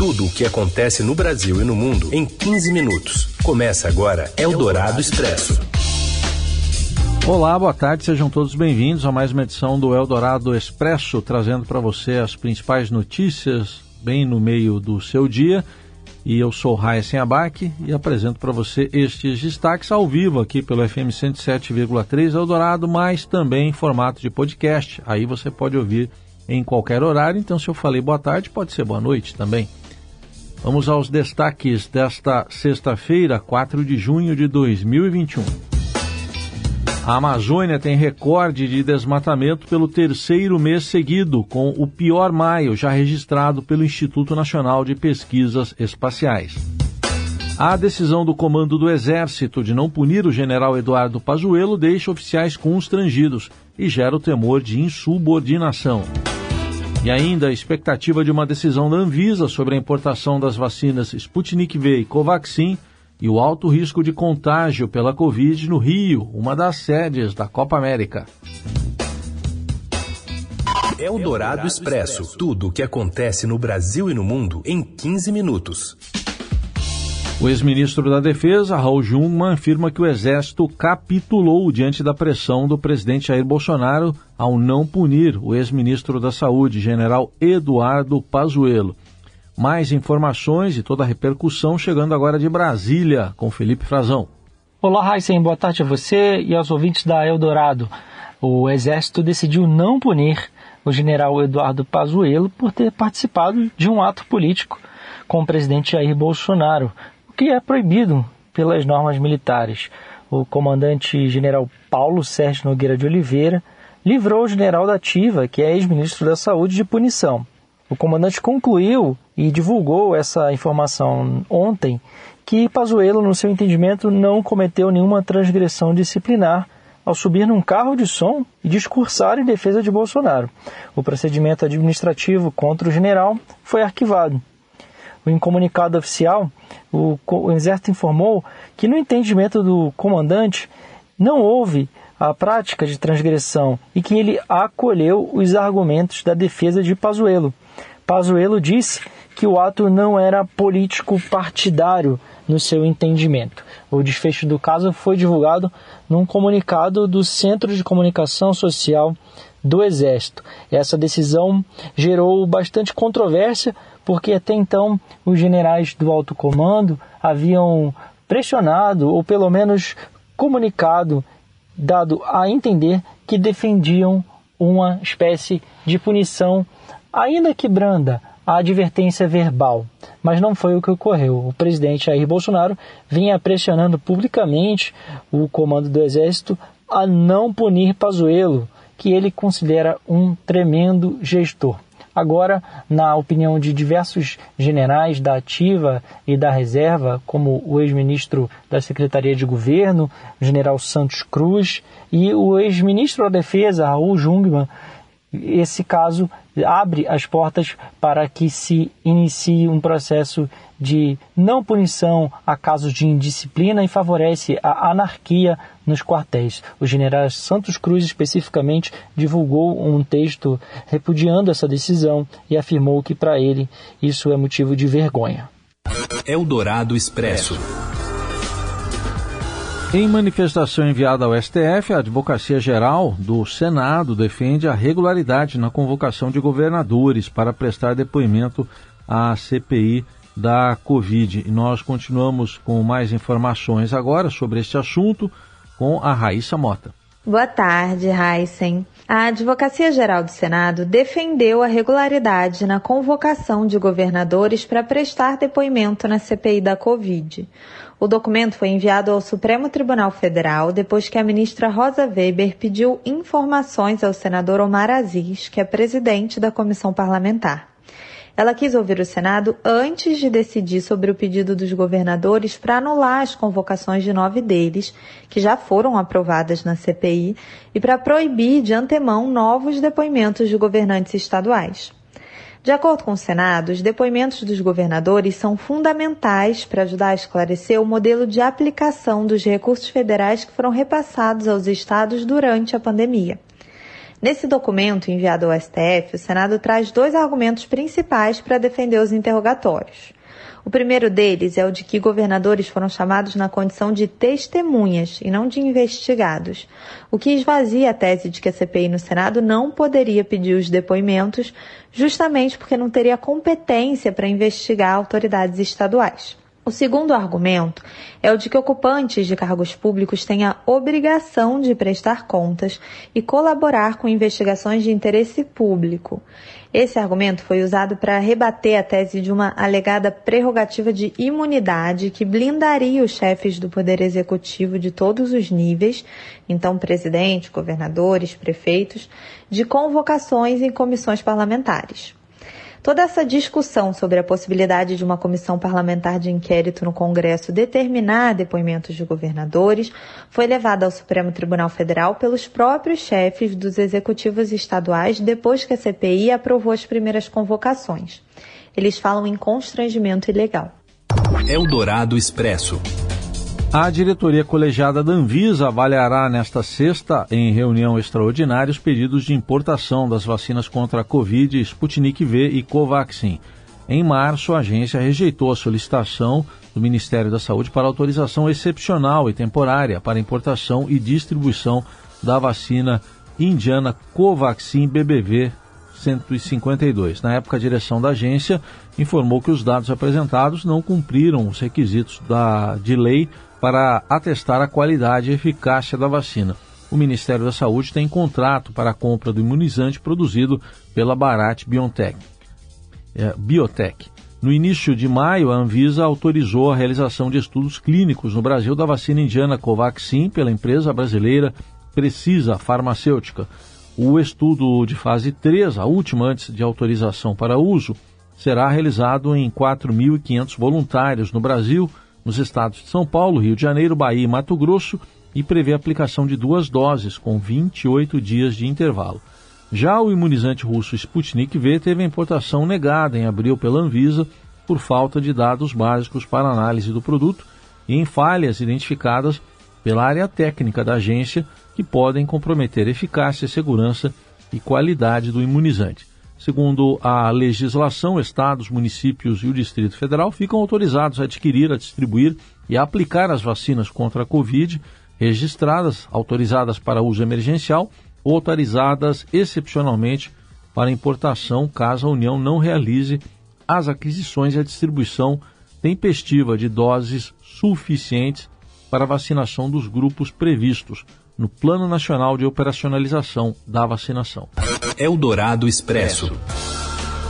Tudo o que acontece no Brasil e no mundo em 15 minutos. Começa agora Eldorado Expresso. Olá, boa tarde, sejam todos bem-vindos a mais uma edição do Eldorado Expresso, trazendo para você as principais notícias bem no meio do seu dia. E eu sou Raíssen Abac e apresento para você estes destaques ao vivo aqui pelo FM 107,3 Eldorado, mas também em formato de podcast. Aí você pode ouvir em qualquer horário, então se eu falei boa tarde, pode ser boa noite também. Vamos aos destaques desta sexta-feira, 4 de junho de 2021. A Amazônia tem recorde de desmatamento pelo terceiro mês seguido, com o pior maio já registrado pelo Instituto Nacional de Pesquisas Espaciais. A decisão do comando do Exército de não punir o general Eduardo Pazuello deixa oficiais constrangidos e gera o temor de insubordinação. E ainda a expectativa de uma decisão da Anvisa sobre a importação das vacinas Sputnik V e Covaxin e o alto risco de contágio pela Covid no Rio, uma das sedes da Copa América. É o Dourado Expresso. Tudo o que acontece no Brasil e no mundo em 15 minutos. O ex-ministro da Defesa, Raul Jungmann, afirma que o Exército capitulou diante da pressão do presidente Jair Bolsonaro ao não punir o ex-ministro da Saúde, general Eduardo Pazuello. Mais informações e toda a repercussão chegando agora de Brasília, com Felipe Frazão. Olá, Raíssen, boa tarde a você e aos ouvintes da Eldorado. O Exército decidiu não punir o general Eduardo Pazuello por ter participado de um ato político com o presidente Jair Bolsonaro, que é proibido pelas normas militares. O comandante-general Paulo Sérgio Nogueira de Oliveira livrou o general da ativa, que é ex-ministro da Saúde, de punição. O comandante concluiu e divulgou essa informação ontem que Pazuello, no seu entendimento, não cometeu nenhuma transgressão disciplinar ao subir num carro de som e discursar em defesa de Bolsonaro. O procedimento administrativo contra o general foi arquivado. Em comunicado oficial, o, o Exército informou que, no entendimento do comandante, não houve a prática de transgressão e que ele acolheu os argumentos da defesa de Pazuello. Pazuello disse que o ato não era político partidário no seu entendimento. O desfecho do caso foi divulgado num comunicado do Centro de Comunicação Social do Exército. Essa decisão gerou bastante controvérsia porque até então os generais do alto comando haviam pressionado ou pelo menos comunicado, dado a entender que defendiam uma espécie de punição, ainda que branda, a advertência verbal. Mas não foi o que ocorreu. O presidente Jair Bolsonaro vinha pressionando publicamente o comando do Exército a não punir Pazuello, que ele considera um tremendo gestor. Agora, na opinião de diversos generais da ativa e da reserva, como o ex-ministro da Secretaria de Governo, o general Santos Cruz, e o ex-ministro da Defesa, Raul Jungmann, esse caso abre as portas para que se inicie um processo de não punição a casos de indisciplina e favorece a anarquia nos quartéis. O general Santos Cruz, especificamente, divulgou um texto repudiando essa decisão e afirmou que, para ele, isso é motivo de vergonha. Eldorado Expresso. Em manifestação enviada ao STF, a Advocacia Geral do Senado defende a regularidade na convocação de governadores para prestar depoimento à CPI da Covid. E nós continuamos com mais informações agora sobre este assunto com a Raíssa Mota. Boa tarde, Heisen. A Advocacia Geral do Senado defendeu a regularidade na convocação de governadores para prestar depoimento na CPI da Covid. O documento foi enviado ao Supremo Tribunal Federal depois que a ministra Rosa Weber pediu informações ao senador Omar Aziz, que é presidente da comissão parlamentar. Ela quis ouvir o Senado antes de decidir sobre o pedido dos governadores para anular as convocações de nove deles, que já foram aprovadas na CPI, e para proibir de antemão novos depoimentos de governantes estaduais. De acordo com o Senado, os depoimentos dos governadores são fundamentais para ajudar a esclarecer o modelo de aplicação dos recursos federais que foram repassados aos estados durante a pandemia. Nesse documento enviado ao STF, o Senado traz dois argumentos principais para defender os interrogatórios. O primeiro deles é o de que governadores foram chamados na condição de testemunhas e não de investigados, o que esvazia a tese de que a CPI no Senado não poderia pedir os depoimentos, justamente porque não teria competência para investigar autoridades estaduais. O segundo argumento é o de que ocupantes de cargos públicos têm a obrigação de prestar contas e colaborar com investigações de interesse público. Esse argumento foi usado para rebater a tese de uma alegada prerrogativa de imunidade que blindaria os chefes do Poder Executivo de todos os níveis, então presidente, governadores, prefeitos, de convocações em comissões parlamentares. Toda essa discussão sobre a possibilidade de uma comissão parlamentar de inquérito no Congresso determinar depoimentos de governadores foi levada ao Supremo Tribunal Federal pelos próprios chefes dos executivos estaduais depois que a CPI aprovou as primeiras convocações. Eles falam em constrangimento ilegal. Eldorado Expresso. A diretoria colegiada da Anvisa avaliará nesta sexta, em reunião extraordinária, os pedidos de importação das vacinas contra a Covid, Sputnik V e Covaxin. Em março, a agência rejeitou a solicitação do Ministério da Saúde para autorização excepcional e temporária para importação e distribuição da vacina indiana Covaxin BBV 152. Na época, a direção da agência informou que os dados apresentados não cumpriram os requisitos da, de lei para atestar a qualidade e eficácia da vacina. O Ministério da Saúde tem contrato para a compra do imunizante produzido pela Bharat Biotech. É, Biotech. No início de maio, a Anvisa autorizou a realização de estudos clínicos no Brasil da vacina indiana Covaxin pela empresa brasileira Precisa Farmacêutica. O estudo de fase 3, a última antes de autorização para uso, será realizado em 4.500 voluntários no Brasil, nos estados de São Paulo, Rio de Janeiro, Bahia e Mato Grosso e prevê a aplicação de duas doses, com 28 dias de intervalo. Já o imunizante russo Sputnik V teve a importação negada em abril pela Anvisa por falta de dados básicos para análise do produto e em falhas identificadas pela área técnica da agência que podem comprometer eficácia, segurança e qualidade do imunizante. Segundo a legislação, estados, municípios e o Distrito Federal ficam autorizados a adquirir, a distribuir e a aplicar as vacinas contra a Covid registradas, autorizadas para uso emergencial ou autorizadas excepcionalmente para importação, caso a União não realize as aquisições e a distribuição tempestiva de doses suficientes para a vacinação dos grupos previstos no Plano Nacional de Operacionalização da Vacinação. Eldorado Expresso.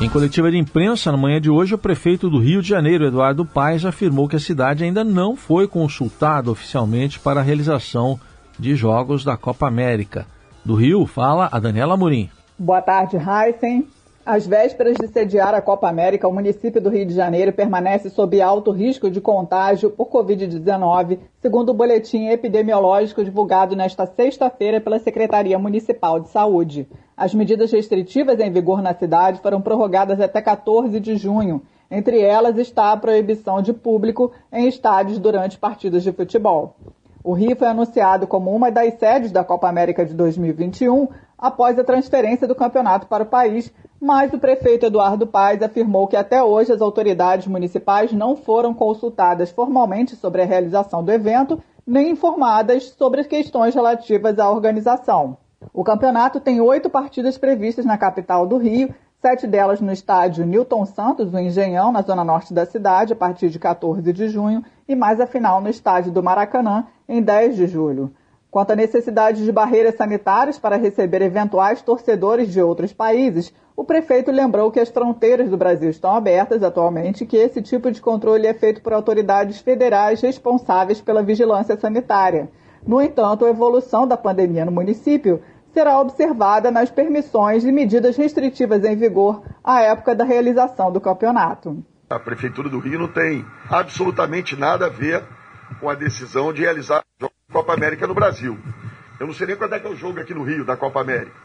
Em coletiva de imprensa, na manhã de hoje, o prefeito do Rio de Janeiro, Eduardo Paes, afirmou que a cidade ainda não foi consultada oficialmente para a realização de jogos da Copa América. Do Rio, fala a Daniela Murim. Boa tarde, Heisen. Às vésperas de sediar a Copa América, o município do Rio de Janeiro permanece sob alto risco de contágio por Covid-19, segundo o boletim epidemiológico divulgado nesta sexta-feira pela Secretaria Municipal de Saúde. As medidas restritivas em vigor na cidade foram prorrogadas até 14 de junho. Entre elas está a proibição de público em estádios durante partidas de futebol. O Rio foi anunciado como uma das sedes da Copa América de 2021 após a transferência do campeonato para o país, mas o prefeito Eduardo Paes afirmou que até hoje as autoridades municipais não foram consultadas formalmente sobre a realização do evento, nem informadas sobre as questões relativas à organização. O campeonato tem oito partidas previstas na capital do Rio, sete delas no estádio Newton Santos, no Engenhão, na zona norte da cidade, a partir de 14 de junho, e mais a final no estádio do Maracanã, em 10 de julho. Quanto à necessidade de barreiras sanitárias para receber eventuais torcedores de outros países, o prefeito lembrou que as fronteiras do Brasil estão abertas atualmente e que esse tipo de controle é feito por autoridades federais responsáveis pela vigilância sanitária. No entanto, a evolução da pandemia no município será observada nas permissões e medidas restritivas em vigor à época da realização do campeonato. A Prefeitura do Rio não tem absolutamente nada a ver com a decisão de realizar Copa América no Brasil. Eu não sei nem quando é que é o jogo aqui no Rio da Copa América.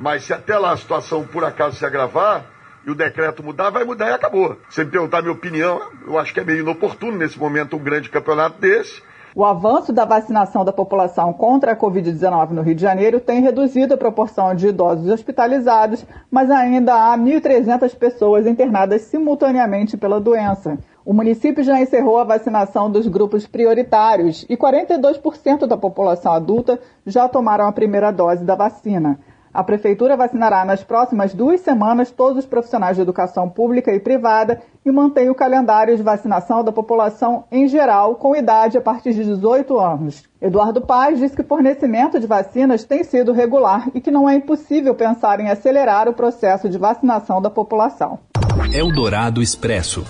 Mas se até lá a situação por acaso se agravar e o decreto mudar, vai mudar e acabou. Se me perguntar a minha opinião, eu acho que é meio inoportuno nesse momento um grande campeonato desse. O avanço da vacinação da população contra a Covid-19 no Rio de Janeiro tem reduzido a proporção de idosos hospitalizados, mas ainda há 1.300 pessoas internadas simultaneamente pela doença. O município já encerrou a vacinação dos grupos prioritários e 42% da população adulta já tomaram a primeira dose da vacina. A Prefeitura vacinará nas próximas duas semanas todos os profissionais de educação pública e privada e mantém o calendário de vacinação da população em geral com idade a partir de 18 anos. Eduardo Paz disse que o fornecimento de vacinas tem sido regular e que não é impossível pensar em acelerar o processo de vacinação da população. Eldorado Expresso.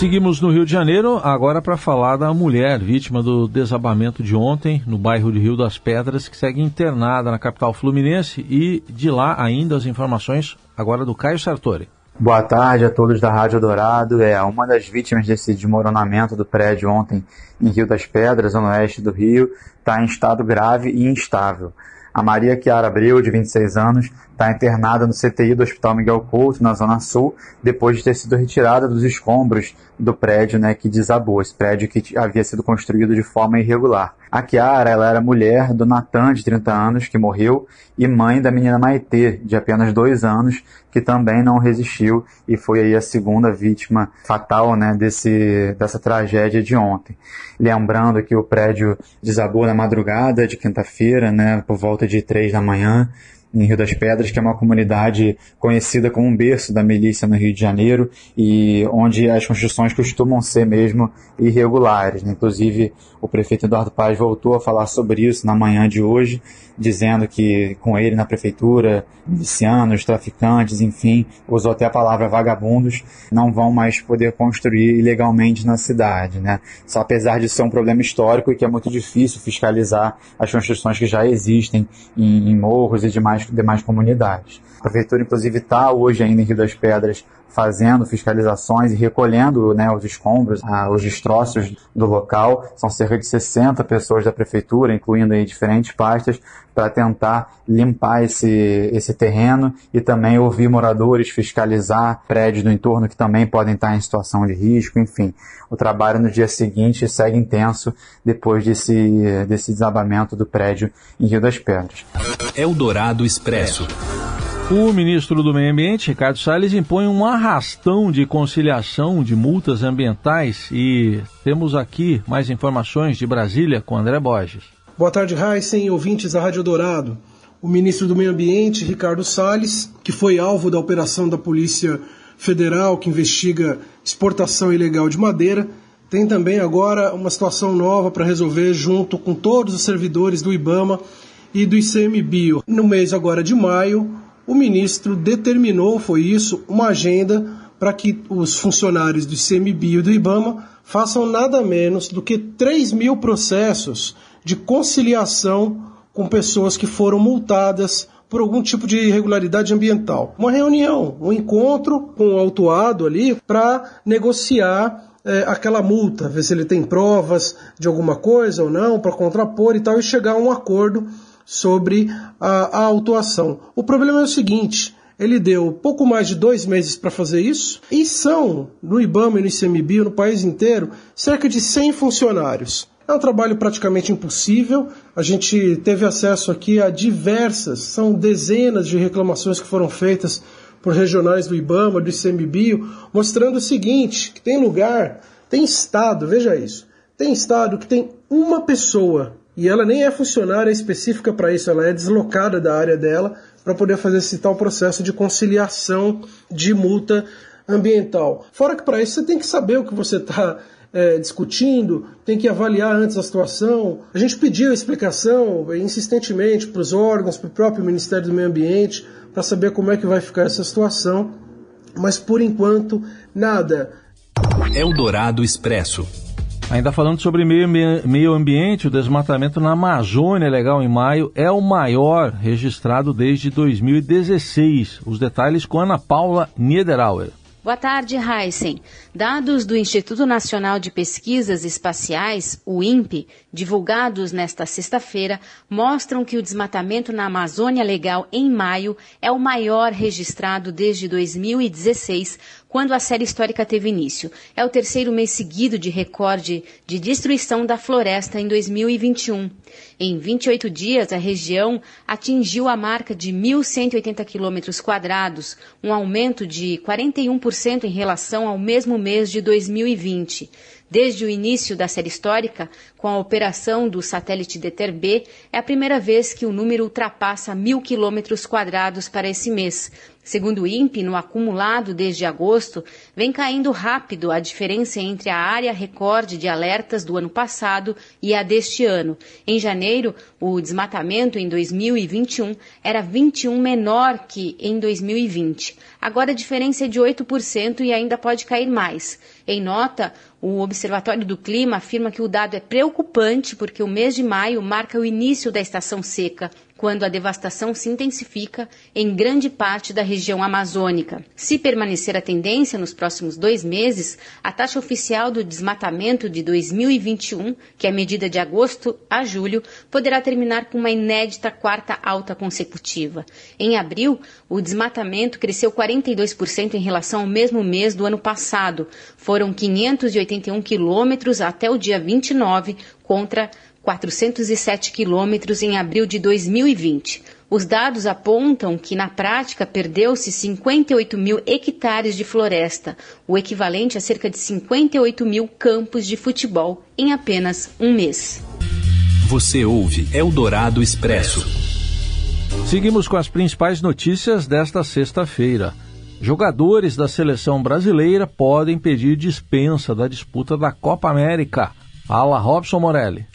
Seguimos no Rio de Janeiro, agora para falar da mulher vítima do desabamento de ontem no bairro de Rio das Pedras, que segue internada na capital fluminense. E de lá ainda as informações agora do Caio Sartori. Boa tarde a todos da Rádio Dourado. É uma das vítimas desse desmoronamento do prédio ontem em Rio das Pedras, no oeste do Rio, está em estado grave e instável. A Maria Chiara Abreu, de 26 anos, está internada no CTI do Hospital Miguel Couto, na Zona Sul, depois de ter sido retirada dos escombros do prédio né, que desabou, esse prédio que havia sido construído de forma irregular. A Chiara ela era mulher do Natan, de 30 anos, que morreu, e mãe da menina Maitê, de apenas dois anos, que também não resistiu e foi aí a segunda vítima fatal né, desse, dessa tragédia de ontem. Lembrando que o prédio desabou na madrugada de quinta-feira, né, por volta de três da manhã, em Rio das Pedras, que é uma comunidade conhecida como um berço da milícia no Rio de Janeiro e onde as construções costumam ser mesmo irregulares. Inclusive, o prefeito Eduardo Paz voltou a falar sobre isso na manhã de hoje, dizendo que com ele na prefeitura, milicianos, traficantes, enfim, usou até a palavra vagabundos, não vão mais poder construir ilegalmente na cidade. Né? Só apesar de ser um problema histórico e que é muito difícil fiscalizar as construções que já existem em, em morros e demais demais, comunidades. A prefeitura, inclusive, está hoje ainda em Rio das Pedras fazendo fiscalizações e recolhendo né, os escombros, ah, os destroços do local. São cerca de 60 pessoas da prefeitura, incluindo aí diferentes pastas, para tentar limpar esse, esse terreno e também ouvir moradores, fiscalizar prédios do entorno que também podem estar em situação de risco, enfim. O trabalho no dia seguinte segue intenso depois desse, desse desabamento do prédio em Rio das Pedras. Eldorado Expresso. O ministro do Meio Ambiente, Ricardo Salles, impõe um arrastão de conciliação de multas ambientais e temos aqui mais informações de Brasília com André Borges. Boa tarde, Heisen e ouvintes da Rádio Dourado. O ministro do Meio Ambiente, Ricardo Salles, que foi alvo da operação da Polícia Federal que investiga exportação ilegal de madeira, tem também agora uma situação nova para resolver junto com todos os servidores do IBAMA e do ICMBio. No mês agora de maio, o ministro determinou, foi isso, uma agenda para que os funcionários do ICMBio e do IBAMA façam nada menos do que 3 mil processos de conciliação com pessoas que foram multadas por algum tipo de irregularidade ambiental. Uma reunião, um encontro com o autuado ali para negociar é, aquela multa, ver se ele tem provas de alguma coisa ou não, para contrapor e tal, e chegar a um acordo sobre a, a autuação. O problema é o seguinte: ele deu pouco mais de dois meses para fazer isso, e são, no IBAMA e no ICMBio, no país inteiro, cerca de 100 funcionários. É um trabalho praticamente impossível. A gente teve acesso aqui a diversas, são dezenas de reclamações que foram feitas por regionais do IBAMA, do ICMBio, mostrando o seguinte, que tem lugar, tem estado, veja isso, tem estado que tem uma pessoa e ela nem é funcionária específica para isso, ela é deslocada da área dela para poder fazer esse tal processo de conciliação de multa ambiental. Fora que para isso você tem que saber o que você está é, discutindo, tem que avaliar antes a situação. A gente pediu explicação insistentemente para os órgãos, para o próprio Ministério do Meio Ambiente, para saber como é que vai ficar essa situação, mas por enquanto nada. Eldorado Expresso. Ainda falando sobre meio, meio ambiente, o desmatamento na Amazônia legal em maio é o maior registrado desde 2016. Os detalhes com Ana Paula Niederauer. Boa tarde, Heisen. Dados do Instituto Nacional de Pesquisas Espaciais, o INPE, divulgados nesta sexta-feira, mostram que o desmatamento na Amazônia Legal em maio é o maior registrado desde 2016, quando a série histórica teve início. É o terceiro mês seguido de recorde de destruição da floresta em 2021. Em 28 dias, a região atingiu a marca de 1.180 quilômetros quadrados, um aumento de 41% em relação ao mesmo mês de 2020. Desde o início da série histórica, com a operação do satélite DETER-B, é a primeira vez que o número ultrapassa mil quilômetros quadrados para esse mês, Segundo o INPE, no acumulado desde agosto, vem caindo rápido a diferença entre a área recorde de alertas do ano passado e a deste ano. Em janeiro, o desmatamento em 2021 era 21 menor que em 2020. Agora a diferença é de 8% e ainda pode cair mais. Em nota, o Observatório do Clima afirma que o dado é preocupante porque o mês de maio marca o início da estação seca quando a devastação se intensifica em grande parte da região amazônica. Se permanecer a tendência nos próximos dois meses, a taxa oficial do desmatamento de 2021, que é medida de agosto a julho, poderá terminar com uma inédita quarta alta consecutiva. Em abril, o desmatamento cresceu 42% em relação ao mesmo mês do ano passado. Foram 581 quilômetros até o dia 29 contra 407 quilômetros em abril de 2020. Os dados apontam que, na prática, perdeu-se 58 mil hectares de floresta, o equivalente a cerca de 58 mil campos de futebol em apenas um mês. Você ouve Eldorado Expresso. Seguimos com as principais notícias desta sexta-feira. Jogadores da seleção brasileira podem pedir dispensa da disputa da Copa América. Fala, Robson Morelli.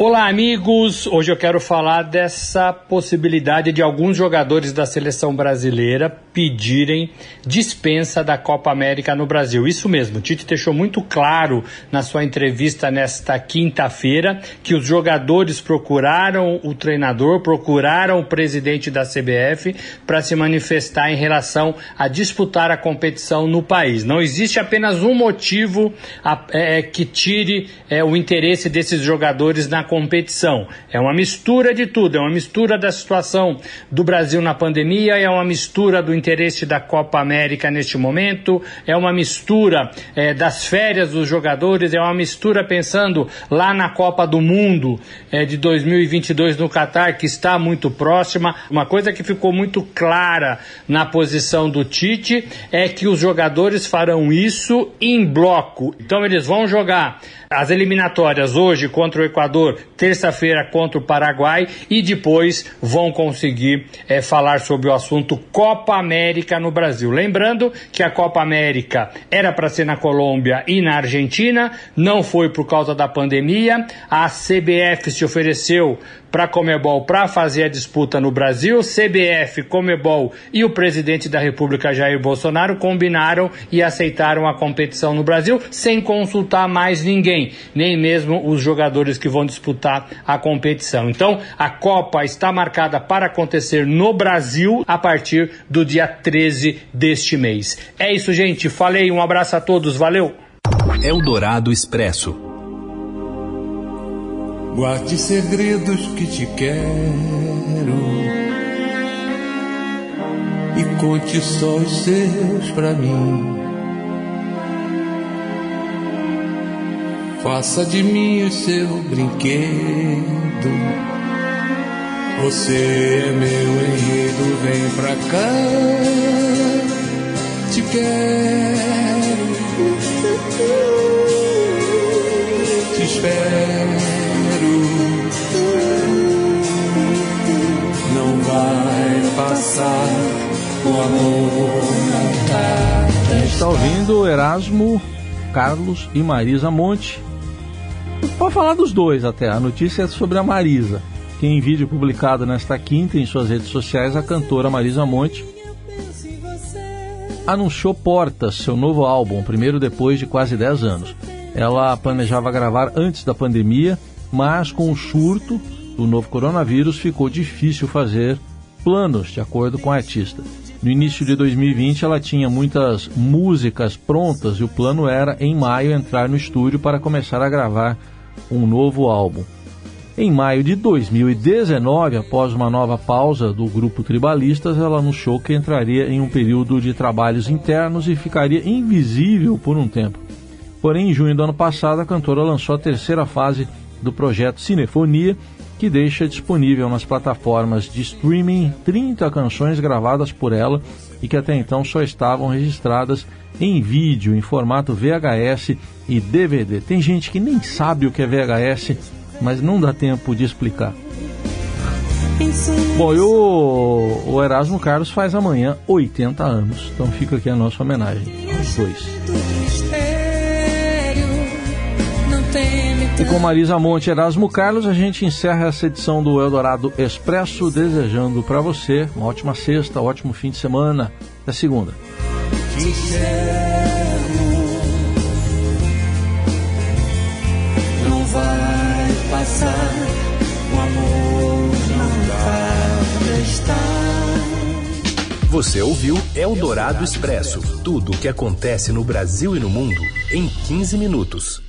Olá, amigos! Hoje eu quero falar dessa possibilidade de alguns jogadores da seleção brasileira pedirem dispensa da Copa América no Brasil. Isso mesmo, Tite deixou muito claro na sua entrevista nesta quinta-feira que os jogadores procuraram o treinador, procuraram o presidente da CBF para se manifestar em relação a disputar a competição no país. Não existe apenas um motivo a, é, que tire é, o interesse desses jogadores na competição. É uma mistura de tudo, é uma mistura da situação do Brasil na pandemia, é uma mistura do interesse da Copa América neste momento, é uma mistura é, das férias dos jogadores, é uma mistura pensando lá na Copa do Mundo é, de 2022 no Catar, que está muito próxima. Uma coisa que ficou muito clara na posição do Tite é que os jogadores farão isso em bloco. Então eles vão jogar as eliminatórias hoje contra o Equador, terça-feira contra o Paraguai e depois vão conseguir é, falar sobre o assunto Copa América no Brasil. Lembrando que a Copa América era para ser na Colômbia e na Argentina, não foi por causa da pandemia. A CBF se ofereceu para a Comebol para fazer a disputa no Brasil. CBF, Comebol e o presidente da República Jair Bolsonaro combinaram e aceitaram a competição no Brasil sem consultar mais ninguém, nem mesmo os jogadores que vão disputar a competição. Então, a Copa está marcada para acontecer no Brasil a partir do dia 13 deste mês. É isso, gente. Falei, um abraço a todos, valeu. Eldorado Expresso. Guarde segredos que te quero e conte só os seus pra mim. Faça de mim o seu brinquedo. Você é meu enredo, vem pra cá. Te quero, te espero. Passar, o amor. A gente está ouvindo Erasmo, Carlos e Marisa Monte. Pode falar dos dois até. A notícia é sobre a Marisa, que em vídeo publicado nesta quinta em suas redes sociais, a cantora Marisa Monte anunciou Portas, seu novo álbum, primeiro depois de quase 10 anos. Ela planejava gravar antes da pandemia, mas com o surto do novo coronavírus ficou difícil fazer planos, de acordo com a artista. No início de 2020, ela tinha muitas músicas prontas e o plano era, em maio, entrar no estúdio para começar a gravar um novo álbum. Em maio de 2019, após uma nova pausa do grupo Tribalistas, ela anunciou que entraria em um período de trabalhos internos e ficaria invisível por um tempo. Porém, em junho do ano passado, a cantora lançou a terceira fase do projeto Cinefonia, que deixa disponível nas plataformas de streaming 30 canções gravadas por ela e que até então só estavam registradas em vídeo, em formato VHS e DVD. Tem gente que nem sabe o que é VHS, mas não dá tempo de explicar. Bom, e o, o Erasmo Carlos faz amanhã 80 anos, então fica aqui a nossa homenagem aos dois. E com Marisa Monte e Erasmo Carlos, a gente encerra essa edição do Eldorado Expresso, desejando para você uma ótima sexta, um ótimo fim de semana. Até segunda. Não vai passar, o amor não vai estar. Você ouviu Eldorado Expresso tudo o que acontece no Brasil e no mundo em 15 minutos.